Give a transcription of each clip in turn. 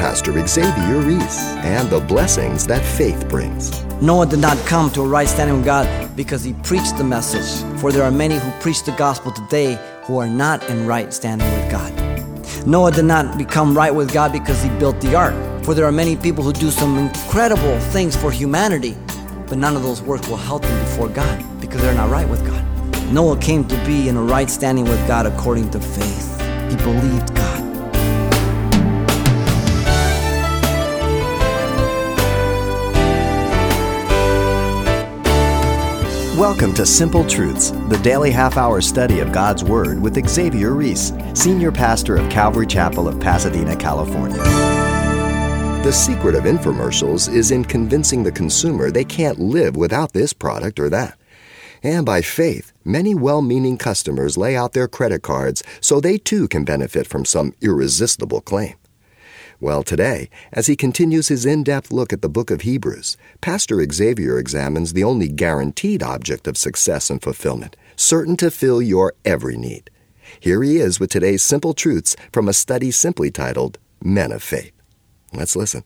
Pastor Xavier Reese and the blessings that faith brings. Noah did not come to a right standing with God because he preached the message. For there are many who preach the gospel today who are not in right standing with God. Noah did not become right with God because he built the ark. For there are many people who do some incredible things for humanity, but none of those works will help them before God because they're not right with God. Noah came to be in a right standing with God according to faith. He believed Welcome to Simple Truths, the daily half hour study of God's Word with Xavier Reese, Senior Pastor of Calvary Chapel of Pasadena, California. The secret of infomercials is in convincing the consumer they can't live without this product or that. And by faith, many well meaning customers lay out their credit cards so they too can benefit from some irresistible claim. Well, today, as he continues his in depth look at the book of Hebrews, Pastor Xavier examines the only guaranteed object of success and fulfillment, certain to fill your every need. Here he is with today's simple truths from a study simply titled Men of Faith. Let's listen.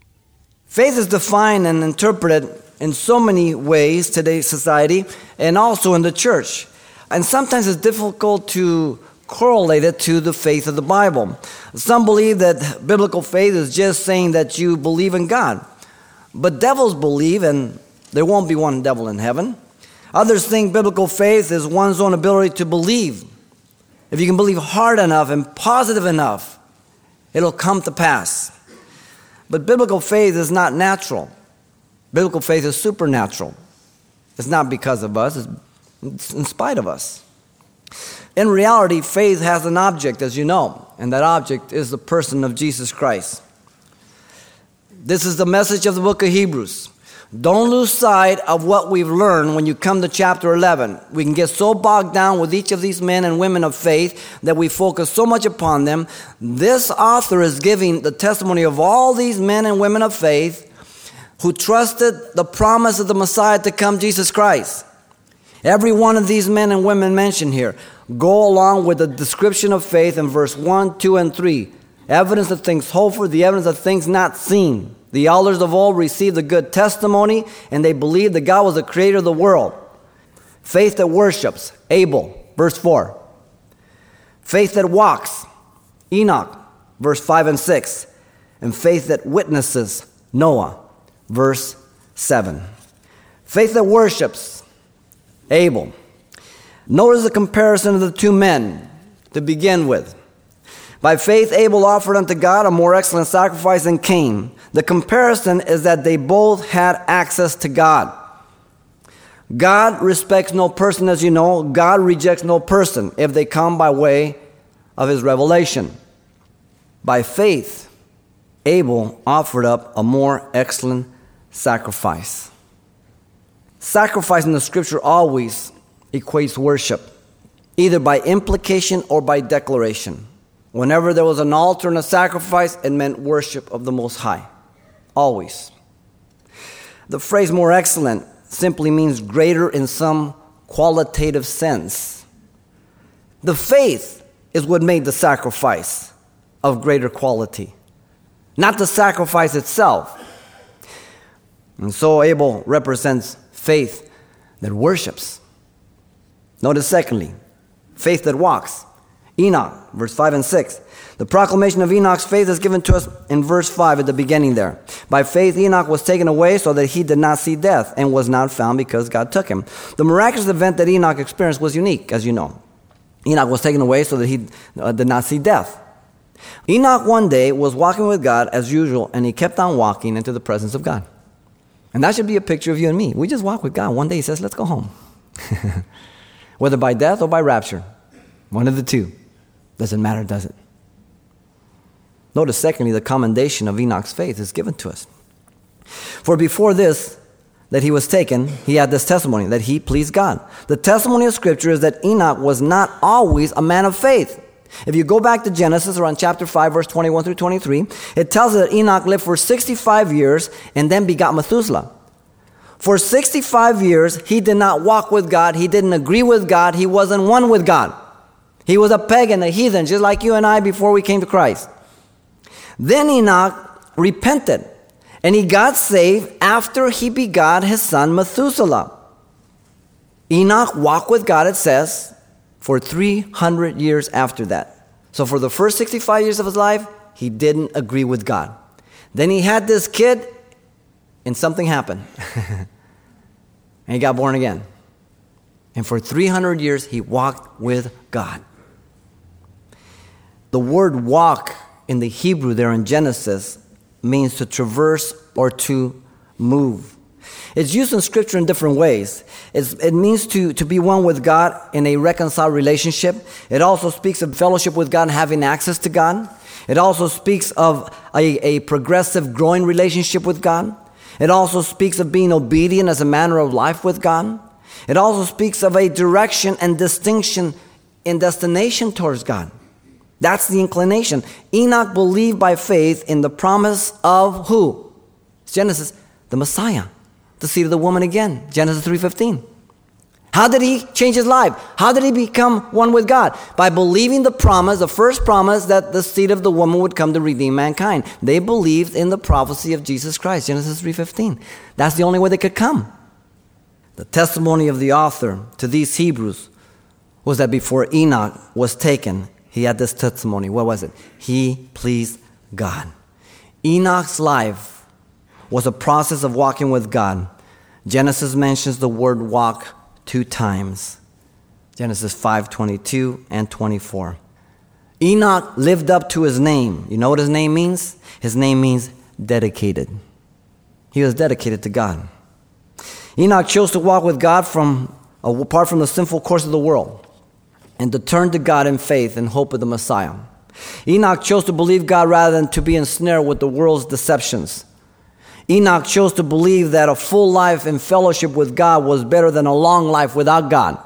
Faith is defined and interpreted in so many ways today's society and also in the church. And sometimes it's difficult to correlated to the faith of the Bible. Some believe that biblical faith is just saying that you believe in God. But devils believe, and there won't be one devil in heaven. Others think biblical faith is one's own ability to believe. If you can believe hard enough and positive enough, it'll come to pass. But biblical faith is not natural. Biblical faith is supernatural. It's not because of us, it's in spite of us. In reality, faith has an object, as you know, and that object is the person of Jesus Christ. This is the message of the book of Hebrews. Don't lose sight of what we've learned when you come to chapter 11. We can get so bogged down with each of these men and women of faith that we focus so much upon them. This author is giving the testimony of all these men and women of faith who trusted the promise of the Messiah to come, Jesus Christ. Every one of these men and women mentioned here go along with the description of faith in verse 1, 2, and 3. Evidence of things hoped for, the evidence of things not seen. The elders of old received a good testimony, and they believed that God was the creator of the world. Faith that worships, Abel, verse 4. Faith that walks, Enoch, verse 5 and 6. And faith that witnesses, Noah, verse 7. Faith that worships, Abel. Notice the comparison of the two men to begin with. By faith, Abel offered unto God a more excellent sacrifice than Cain. The comparison is that they both had access to God. God respects no person, as you know. God rejects no person if they come by way of his revelation. By faith, Abel offered up a more excellent sacrifice. Sacrifice in the scripture always equates worship, either by implication or by declaration. Whenever there was an altar and a sacrifice, it meant worship of the Most High. Always. The phrase more excellent simply means greater in some qualitative sense. The faith is what made the sacrifice of greater quality, not the sacrifice itself. And so Abel represents faith that worships. Notice, secondly, faith that walks. Enoch, verse 5 and 6. The proclamation of Enoch's faith is given to us in verse 5 at the beginning there. By faith, Enoch was taken away so that he did not see death and was not found because God took him. The miraculous event that Enoch experienced was unique, as you know. Enoch was taken away so that he uh, did not see death. Enoch one day was walking with God as usual, and he kept on walking into the presence of God. And that should be a picture of you and me. We just walk with God. One day He says, Let's go home. Whether by death or by rapture. One of the two. Doesn't matter, does it? Notice, secondly, the commendation of Enoch's faith is given to us. For before this, that he was taken, he had this testimony that he pleased God. The testimony of Scripture is that Enoch was not always a man of faith. If you go back to Genesis around chapter 5, verse 21 through 23, it tells us that Enoch lived for 65 years and then begot Methuselah. For 65 years, he did not walk with God. He didn't agree with God. He wasn't one with God. He was a pagan, a heathen, just like you and I before we came to Christ. Then Enoch repented and he got saved after he begot his son Methuselah. Enoch walked with God, it says, for 300 years after that. So for the first 65 years of his life, he didn't agree with God. Then he had this kid, and something happened. and he got born again. And for 300 years, he walked with God. The word walk in the Hebrew there in Genesis means to traverse or to move. It's used in Scripture in different ways. It's, it means to, to be one with God in a reconciled relationship. It also speaks of fellowship with God and having access to God. It also speaks of a, a progressive, growing relationship with God. It also speaks of being obedient as a manner of life with God. It also speaks of a direction and distinction in destination towards God. That's the inclination. Enoch believed by faith in the promise of who? Genesis, the Messiah, the seed of the woman again. Genesis 3:15. How did he change his life? How did he become one with God? By believing the promise, the first promise that the seed of the woman would come to redeem mankind. They believed in the prophecy of Jesus Christ, Genesis 3:15. That's the only way they could come. The testimony of the author to these Hebrews was that before Enoch was taken, he had this testimony. What was it? He pleased God. Enoch's life was a process of walking with God. Genesis mentions the word walk two times. Genesis 5:22 and 24. Enoch lived up to his name. You know what his name means? His name means dedicated. He was dedicated to God. Enoch chose to walk with God from apart from the sinful course of the world and to turn to God in faith and hope of the Messiah. Enoch chose to believe God rather than to be ensnared with the world's deceptions. Enoch chose to believe that a full life in fellowship with God was better than a long life without God.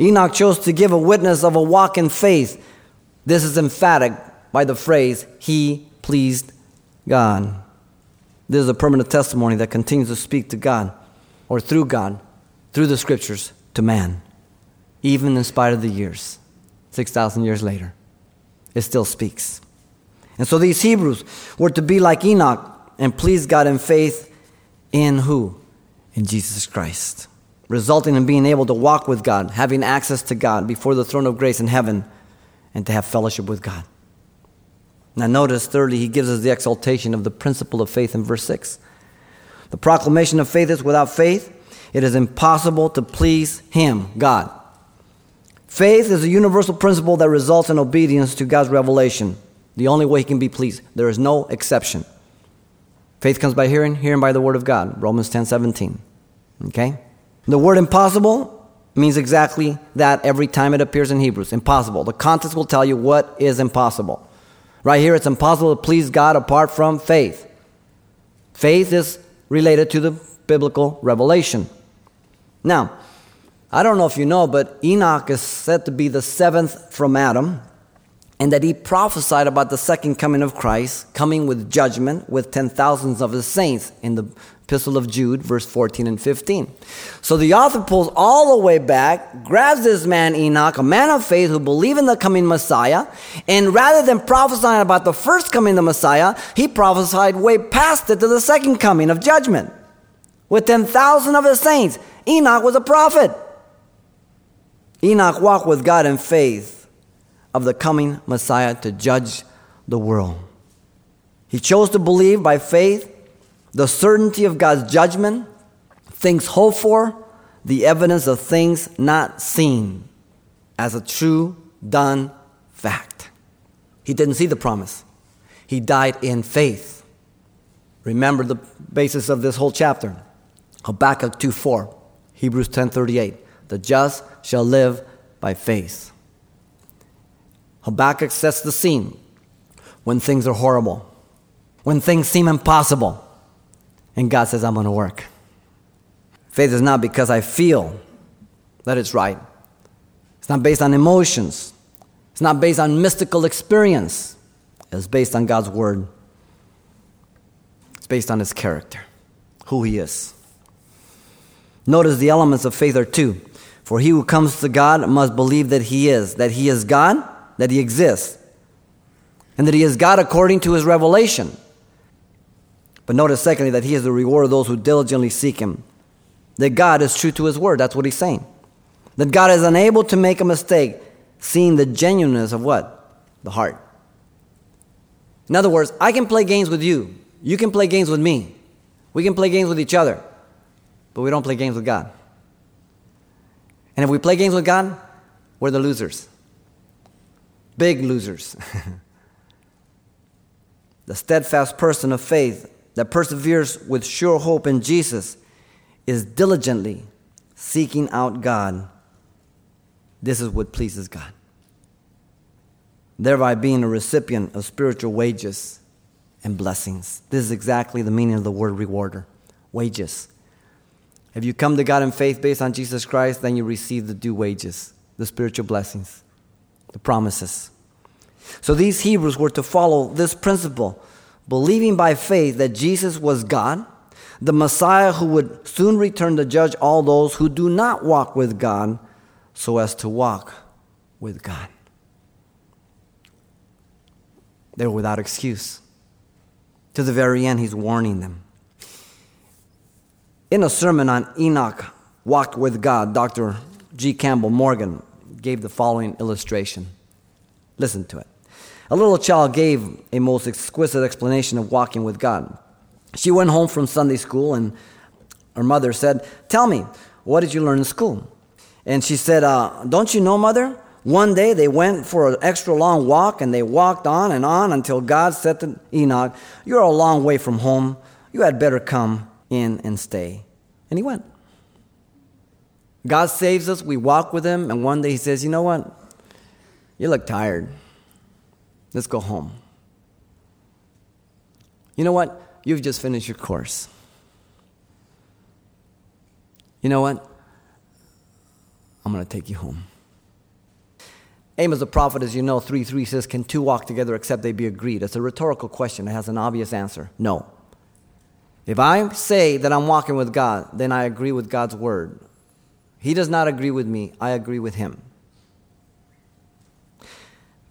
Enoch chose to give a witness of a walk in faith. This is emphatic by the phrase, he pleased God. This is a permanent testimony that continues to speak to God or through God, through the scriptures, to man. Even in spite of the years, 6,000 years later, it still speaks. And so these Hebrews were to be like Enoch and please God in faith in who? In Jesus Christ, resulting in being able to walk with God, having access to God before the throne of grace in heaven, and to have fellowship with God. Now, notice, thirdly, he gives us the exaltation of the principle of faith in verse 6. The proclamation of faith is without faith, it is impossible to please Him, God. Faith is a universal principle that results in obedience to God's revelation. The only way He can be pleased. There is no exception. Faith comes by hearing, hearing by the word of God. Romans 10 17. Okay? The word impossible means exactly that every time it appears in Hebrews. Impossible. The context will tell you what is impossible. Right here, it's impossible to please God apart from faith. Faith is related to the biblical revelation. Now, I don't know if you know, but Enoch is said to be the seventh from Adam and that he prophesied about the second coming of Christ, coming with judgment with ten thousands of his saints in the Epistle of Jude, verse 14 and 15. So the author pulls all the way back, grabs this man Enoch, a man of faith who believed in the coming Messiah, and rather than prophesying about the first coming of the Messiah, he prophesied way past it to the second coming of judgment with 10,000 of his saints. Enoch was a prophet. Enoch walked with God in faith of the coming Messiah to judge the world. He chose to believe by faith the certainty of God's judgment, things hoped for, the evidence of things not seen, as a true, done fact. He didn't see the promise, he died in faith. Remember the basis of this whole chapter Habakkuk 2 4, Hebrews 10 38. The just shall live by faith. Habakkuk sets the scene when things are horrible, when things seem impossible, and God says, I'm going to work. Faith is not because I feel that it's right. It's not based on emotions. It's not based on mystical experience. It's based on God's word. It's based on his character, who he is. Notice the elements of faith are two. For he who comes to God must believe that he is, that he is God that he exists and that he is God according to his revelation. But notice, secondly, that he is the reward of those who diligently seek him. That God is true to his word. That's what he's saying. That God is unable to make a mistake, seeing the genuineness of what? The heart. In other words, I can play games with you. You can play games with me. We can play games with each other. But we don't play games with God. And if we play games with God, we're the losers. Big losers. the steadfast person of faith that perseveres with sure hope in Jesus is diligently seeking out God. This is what pleases God. Thereby being a recipient of spiritual wages and blessings. This is exactly the meaning of the word rewarder wages. If you come to God in faith based on Jesus Christ, then you receive the due wages, the spiritual blessings, the promises. So these Hebrews were to follow this principle, believing by faith that Jesus was God, the Messiah who would soon return to judge all those who do not walk with God so as to walk with God. They were without excuse. To the very end, he's warning them. In a sermon on Enoch walked with God, Dr. G. Campbell Morgan gave the following illustration. Listen to it. A little child gave a most exquisite explanation of walking with God. She went home from Sunday school and her mother said, Tell me, what did you learn in school? And she said, uh, Don't you know, mother? One day they went for an extra long walk and they walked on and on until God said to Enoch, You're a long way from home. You had better come in and stay. And he went. God saves us, we walk with him, and one day he says, You know what? You look tired. Let's go home. You know what? You've just finished your course. You know what? I'm going to take you home. Amos the prophet, as you know, 3 3 says, Can two walk together except they be agreed? It's a rhetorical question. It has an obvious answer. No. If I say that I'm walking with God, then I agree with God's word. He does not agree with me, I agree with him.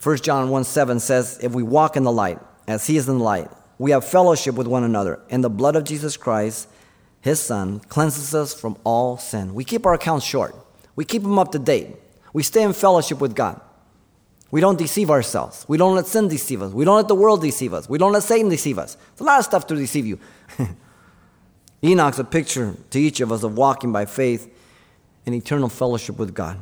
1 John 1 7 says, If we walk in the light, as he is in the light, we have fellowship with one another, and the blood of Jesus Christ, his son, cleanses us from all sin. We keep our accounts short, we keep them up to date. We stay in fellowship with God. We don't deceive ourselves. We don't let sin deceive us. We don't let the world deceive us. We don't let Satan deceive us. It's a lot of stuff to deceive you. Enoch's a picture to each of us of walking by faith in eternal fellowship with God.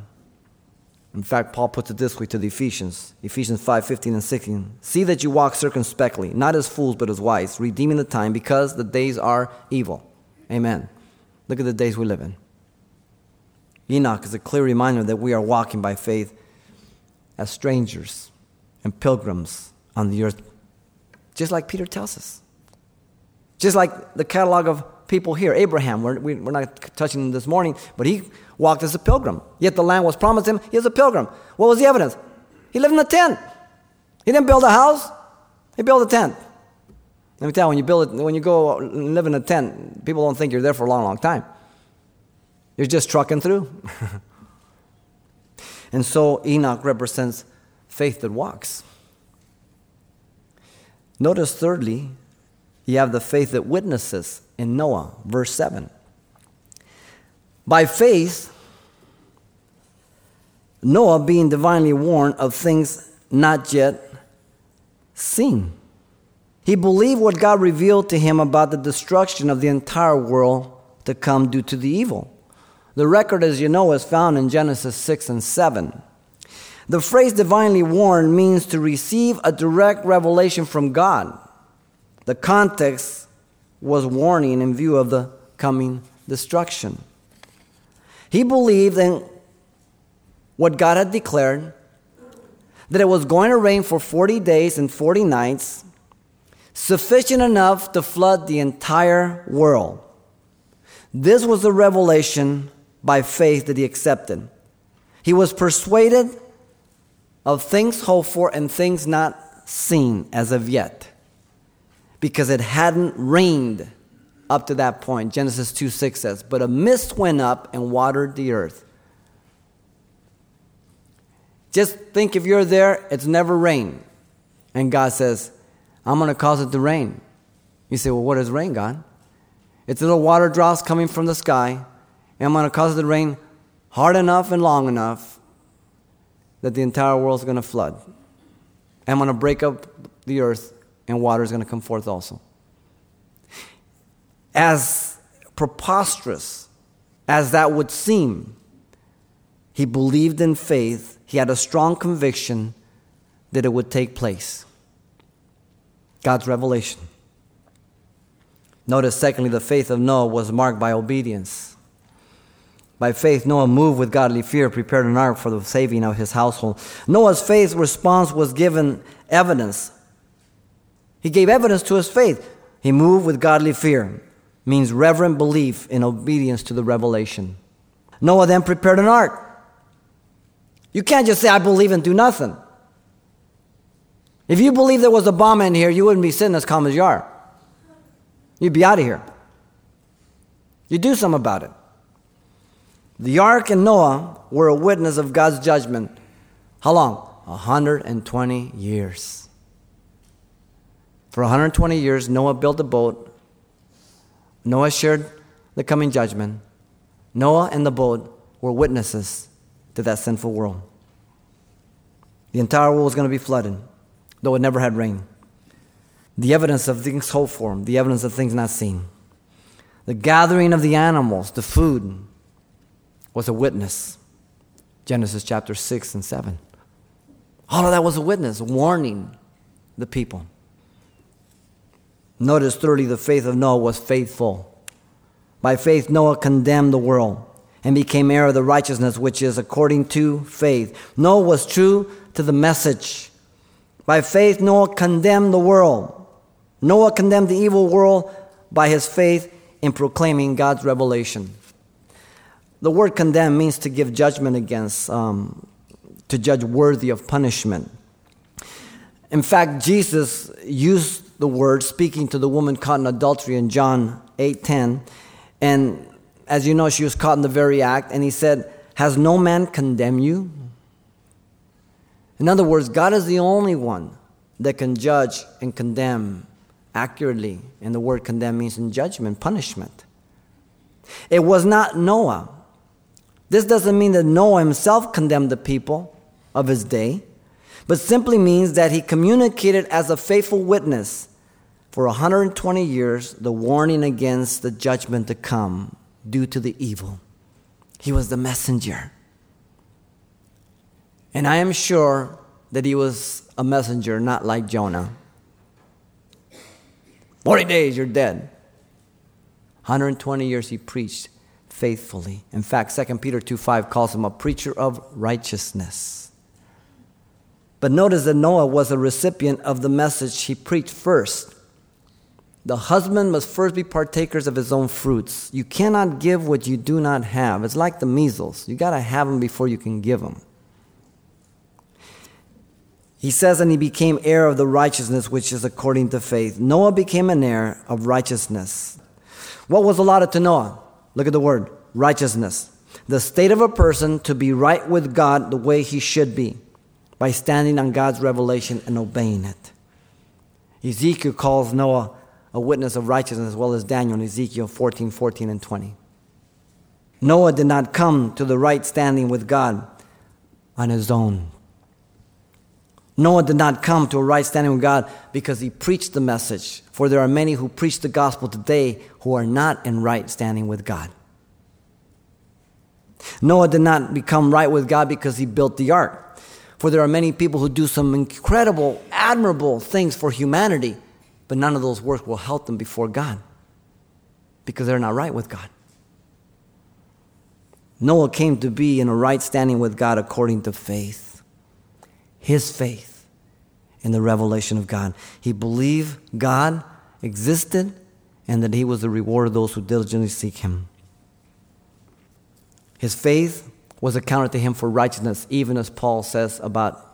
In fact, Paul puts it this way to the Ephesians, Ephesians 5 15 and 16. See that you walk circumspectly, not as fools, but as wise, redeeming the time because the days are evil. Amen. Look at the days we live in. Enoch is a clear reminder that we are walking by faith as strangers and pilgrims on the earth, just like Peter tells us. Just like the catalog of people here. Abraham, we're, we, are not touching him this morning, but he walked as a pilgrim. Yet the land was promised him, he was a pilgrim. What was the evidence? He lived in a tent. He didn't build a house, he built a tent. Let me tell you, when you build it, when you go live in a tent, people don't think you're there for a long, long time. You're just trucking through. and so Enoch represents faith that walks. Notice, thirdly, you have the faith that witnesses in Noah, verse 7. By faith, Noah, being divinely warned of things not yet seen, he believed what God revealed to him about the destruction of the entire world to come due to the evil. The record, as you know, is found in Genesis 6 and 7. The phrase divinely warned means to receive a direct revelation from God. The context was warning in view of the coming destruction. He believed in what God had declared that it was going to rain for 40 days and 40 nights, sufficient enough to flood the entire world. This was the revelation by faith that he accepted. He was persuaded of things hoped for and things not seen as of yet because it hadn't rained up to that point. Genesis 2 6 says, But a mist went up and watered the earth. Just think if you're there, it's never rained. And God says, I'm going to cause it to rain. You say, well, what is rain, God? It's little water drops coming from the sky, and I'm going to cause it to rain hard enough and long enough that the entire world is going to flood. I'm going to break up the earth, and water is going to come forth also. As preposterous as that would seem, he believed in faith, he had a strong conviction that it would take place. God's revelation. Notice, secondly, the faith of Noah was marked by obedience. By faith, Noah moved with godly fear, prepared an ark for the saving of his household. Noah's faith response was given evidence. He gave evidence to his faith. He moved with godly fear, means reverent belief in obedience to the revelation. Noah then prepared an ark. You can't just say, I believe and do nothing. If you believe there was a bomb in here, you wouldn't be sitting as calm as you are. You'd be out of here. You do something about it. The ark and Noah were a witness of God's judgment. How long? 120 years. For 120 years, Noah built a boat. Noah shared the coming judgment. Noah and the boat were witnesses to that sinful world. The entire world was going to be flooded, though it never had rain the evidence of things hoped for, the evidence of things not seen. The gathering of the animals, the food, was a witness. Genesis chapter 6 and 7. All of that was a witness, warning the people. Notice, thirdly, the faith of Noah was faithful. By faith, Noah condemned the world and became heir of the righteousness which is according to faith. Noah was true to the message. By faith, Noah condemned the world Noah condemned the evil world by his faith in proclaiming God's revelation. The word condemn means to give judgment against, um, to judge worthy of punishment. In fact, Jesus used the word speaking to the woman caught in adultery in John 8:10, and as you know, she was caught in the very act, and he said, "Has no man condemned you?" In other words, God is the only one that can judge and condemn accurately. And the word condemn means in judgment, punishment. It was not Noah. This doesn't mean that Noah himself condemned the people of his day, but simply means that he communicated as a faithful witness for 120 years the warning against the judgment to come due to the evil. He was the messenger. And I am sure that he was a messenger not like Jonah. 40 days, you're dead. 120 years he preached faithfully. In fact, 2 Peter 2 5 calls him a preacher of righteousness. But notice that Noah was a recipient of the message he preached first. The husband must first be partakers of his own fruits. You cannot give what you do not have. It's like the measles. You got to have them before you can give them. He says, and he became heir of the righteousness which is according to faith. Noah became an heir of righteousness. What was allotted to Noah? Look at the word righteousness. The state of a person to be right with God the way he should be by standing on God's revelation and obeying it. Ezekiel calls Noah a witness of righteousness as well as Daniel in Ezekiel 14, 14, and 20. Noah did not come to the right standing with God on his own. Noah did not come to a right standing with God because he preached the message. For there are many who preach the gospel today who are not in right standing with God. Noah did not become right with God because he built the ark. For there are many people who do some incredible, admirable things for humanity, but none of those works will help them before God because they're not right with God. Noah came to be in a right standing with God according to faith. His faith in the revelation of God. He believed God existed and that he was the reward of those who diligently seek him. His faith was accounted to him for righteousness, even as Paul says about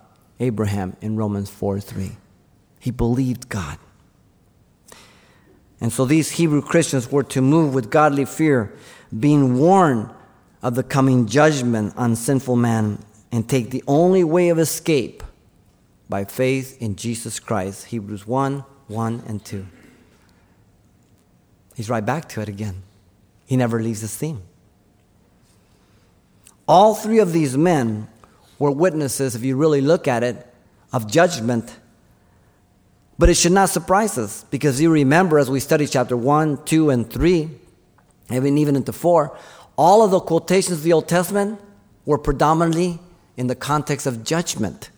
Abraham in Romans 4 3. He believed God. And so these Hebrew Christians were to move with godly fear, being warned of the coming judgment on sinful man, and take the only way of escape by faith in Jesus Christ. Hebrews 1 1 and 2. He's right back to it again. He never leaves this theme. All three of these men were witnesses, if you really look at it, of judgment. But it should not surprise us because you remember as we study chapter 1, 2, and 3, even even into 4, all of the quotations of the Old Testament were predominantly in the context of judgment.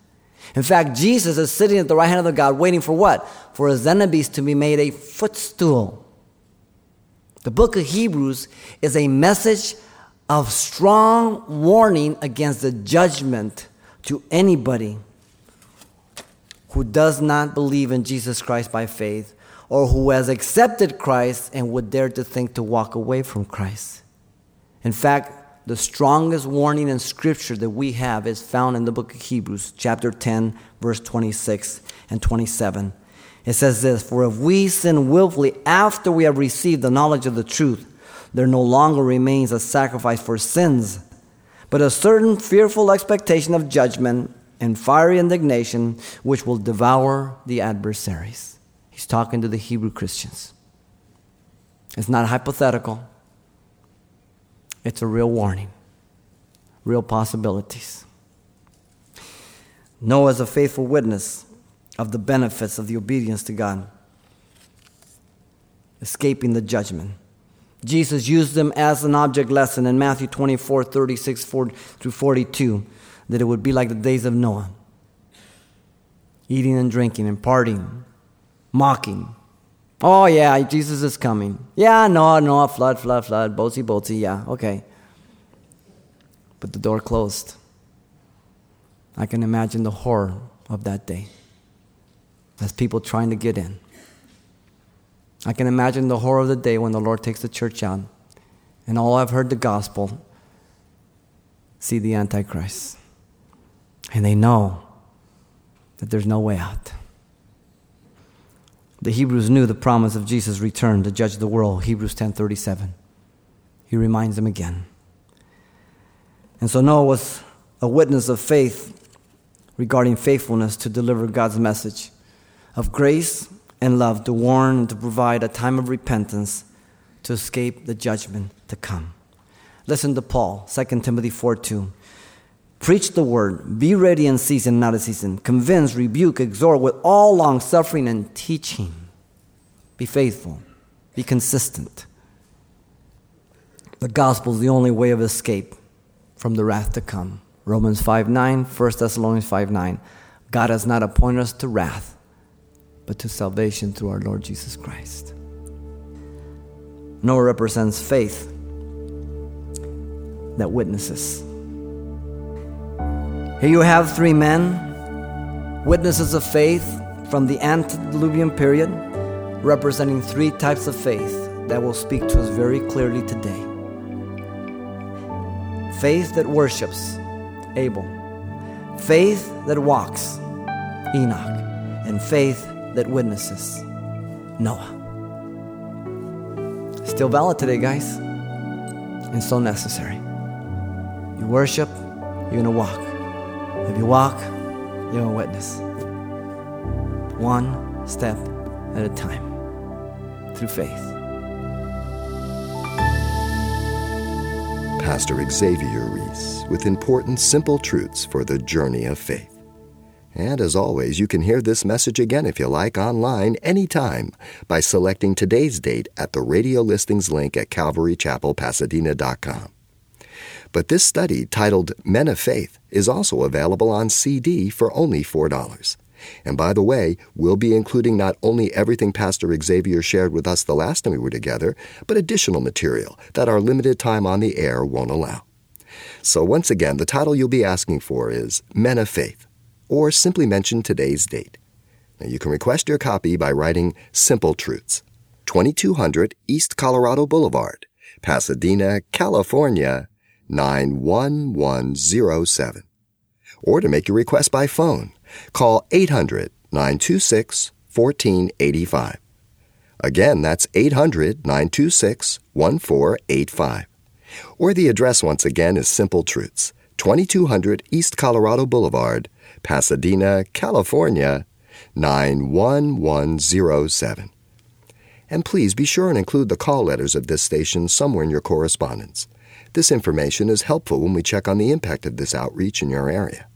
In fact, Jesus is sitting at the right hand of the God, waiting for what? For his enemies to be made a footstool. The book of Hebrews is a message of strong warning against the judgment to anybody who does not believe in Jesus Christ by faith or who has accepted Christ and would dare to think to walk away from Christ. In fact, the strongest warning in Scripture that we have is found in the book of Hebrews, chapter 10, verse 26 and 27. It says this For if we sin willfully after we have received the knowledge of the truth, there no longer remains a sacrifice for sins, but a certain fearful expectation of judgment and fiery indignation which will devour the adversaries. He's talking to the Hebrew Christians. It's not hypothetical. It's a real warning, real possibilities. Noah is a faithful witness of the benefits of the obedience to God, escaping the judgment. Jesus used them as an object lesson in Matthew 24 36 through 42, that it would be like the days of Noah eating and drinking and partying, mocking, Oh, yeah, Jesus is coming. Yeah, Noah, Noah, flood, flood, flood, boatsy, boatsy, yeah, okay. But the door closed. I can imagine the horror of that day as people trying to get in. I can imagine the horror of the day when the Lord takes the church out and all I've heard the gospel see the Antichrist. And they know that there's no way out. The Hebrews knew the promise of Jesus' return to judge the world, Hebrews 10:37. He reminds them again. And so Noah was a witness of faith regarding faithfulness to deliver God's message of grace and love to warn and to provide a time of repentance to escape the judgment to come. Listen to Paul, 2 Timothy 4 2. Preach the word. Be ready in season, not a season. Convince, rebuke, exhort with all long suffering and teaching. Be faithful. Be consistent. The gospel is the only way of escape from the wrath to come. Romans 5 9, 1 Thessalonians 5 9. God has not appointed us to wrath, but to salvation through our Lord Jesus Christ. Noah represents faith that witnesses. Here you have three men, witnesses of faith from the antediluvian period, representing three types of faith that will speak to us very clearly today. Faith that worships, Abel. Faith that walks, Enoch. And faith that witnesses, Noah. Still valid today, guys, and so necessary. You worship, you're gonna walk. If you walk, you're a witness. One step at a time through faith. Pastor Xavier Reese with important, simple truths for the journey of faith. And as always, you can hear this message again if you like online anytime by selecting today's date at the radio listings link at calvarychapelpasadena.com. But this study, titled Men of Faith, is also available on CD for only $4. And by the way, we'll be including not only everything Pastor Xavier shared with us the last time we were together, but additional material that our limited time on the air won't allow. So once again, the title you'll be asking for is Men of Faith, or simply mention today's date. Now you can request your copy by writing Simple Truths, 2200 East Colorado Boulevard, Pasadena, California 91107. Or to make your request by phone, call 800 926 1485. Again, that's 800 926 1485. Or the address once again is Simple Truths, 2200 East Colorado Boulevard, Pasadena, California 91107. And please be sure and include the call letters of this station somewhere in your correspondence. This information is helpful when we check on the impact of this outreach in your area.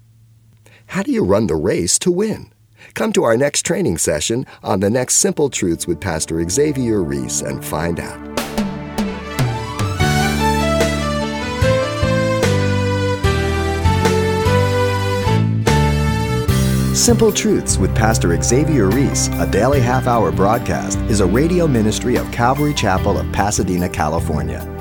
How do you run the race to win? Come to our next training session on the next Simple Truths with Pastor Xavier Reese and find out. Simple Truths with Pastor Xavier Reese, a daily half hour broadcast, is a radio ministry of Calvary Chapel of Pasadena, California.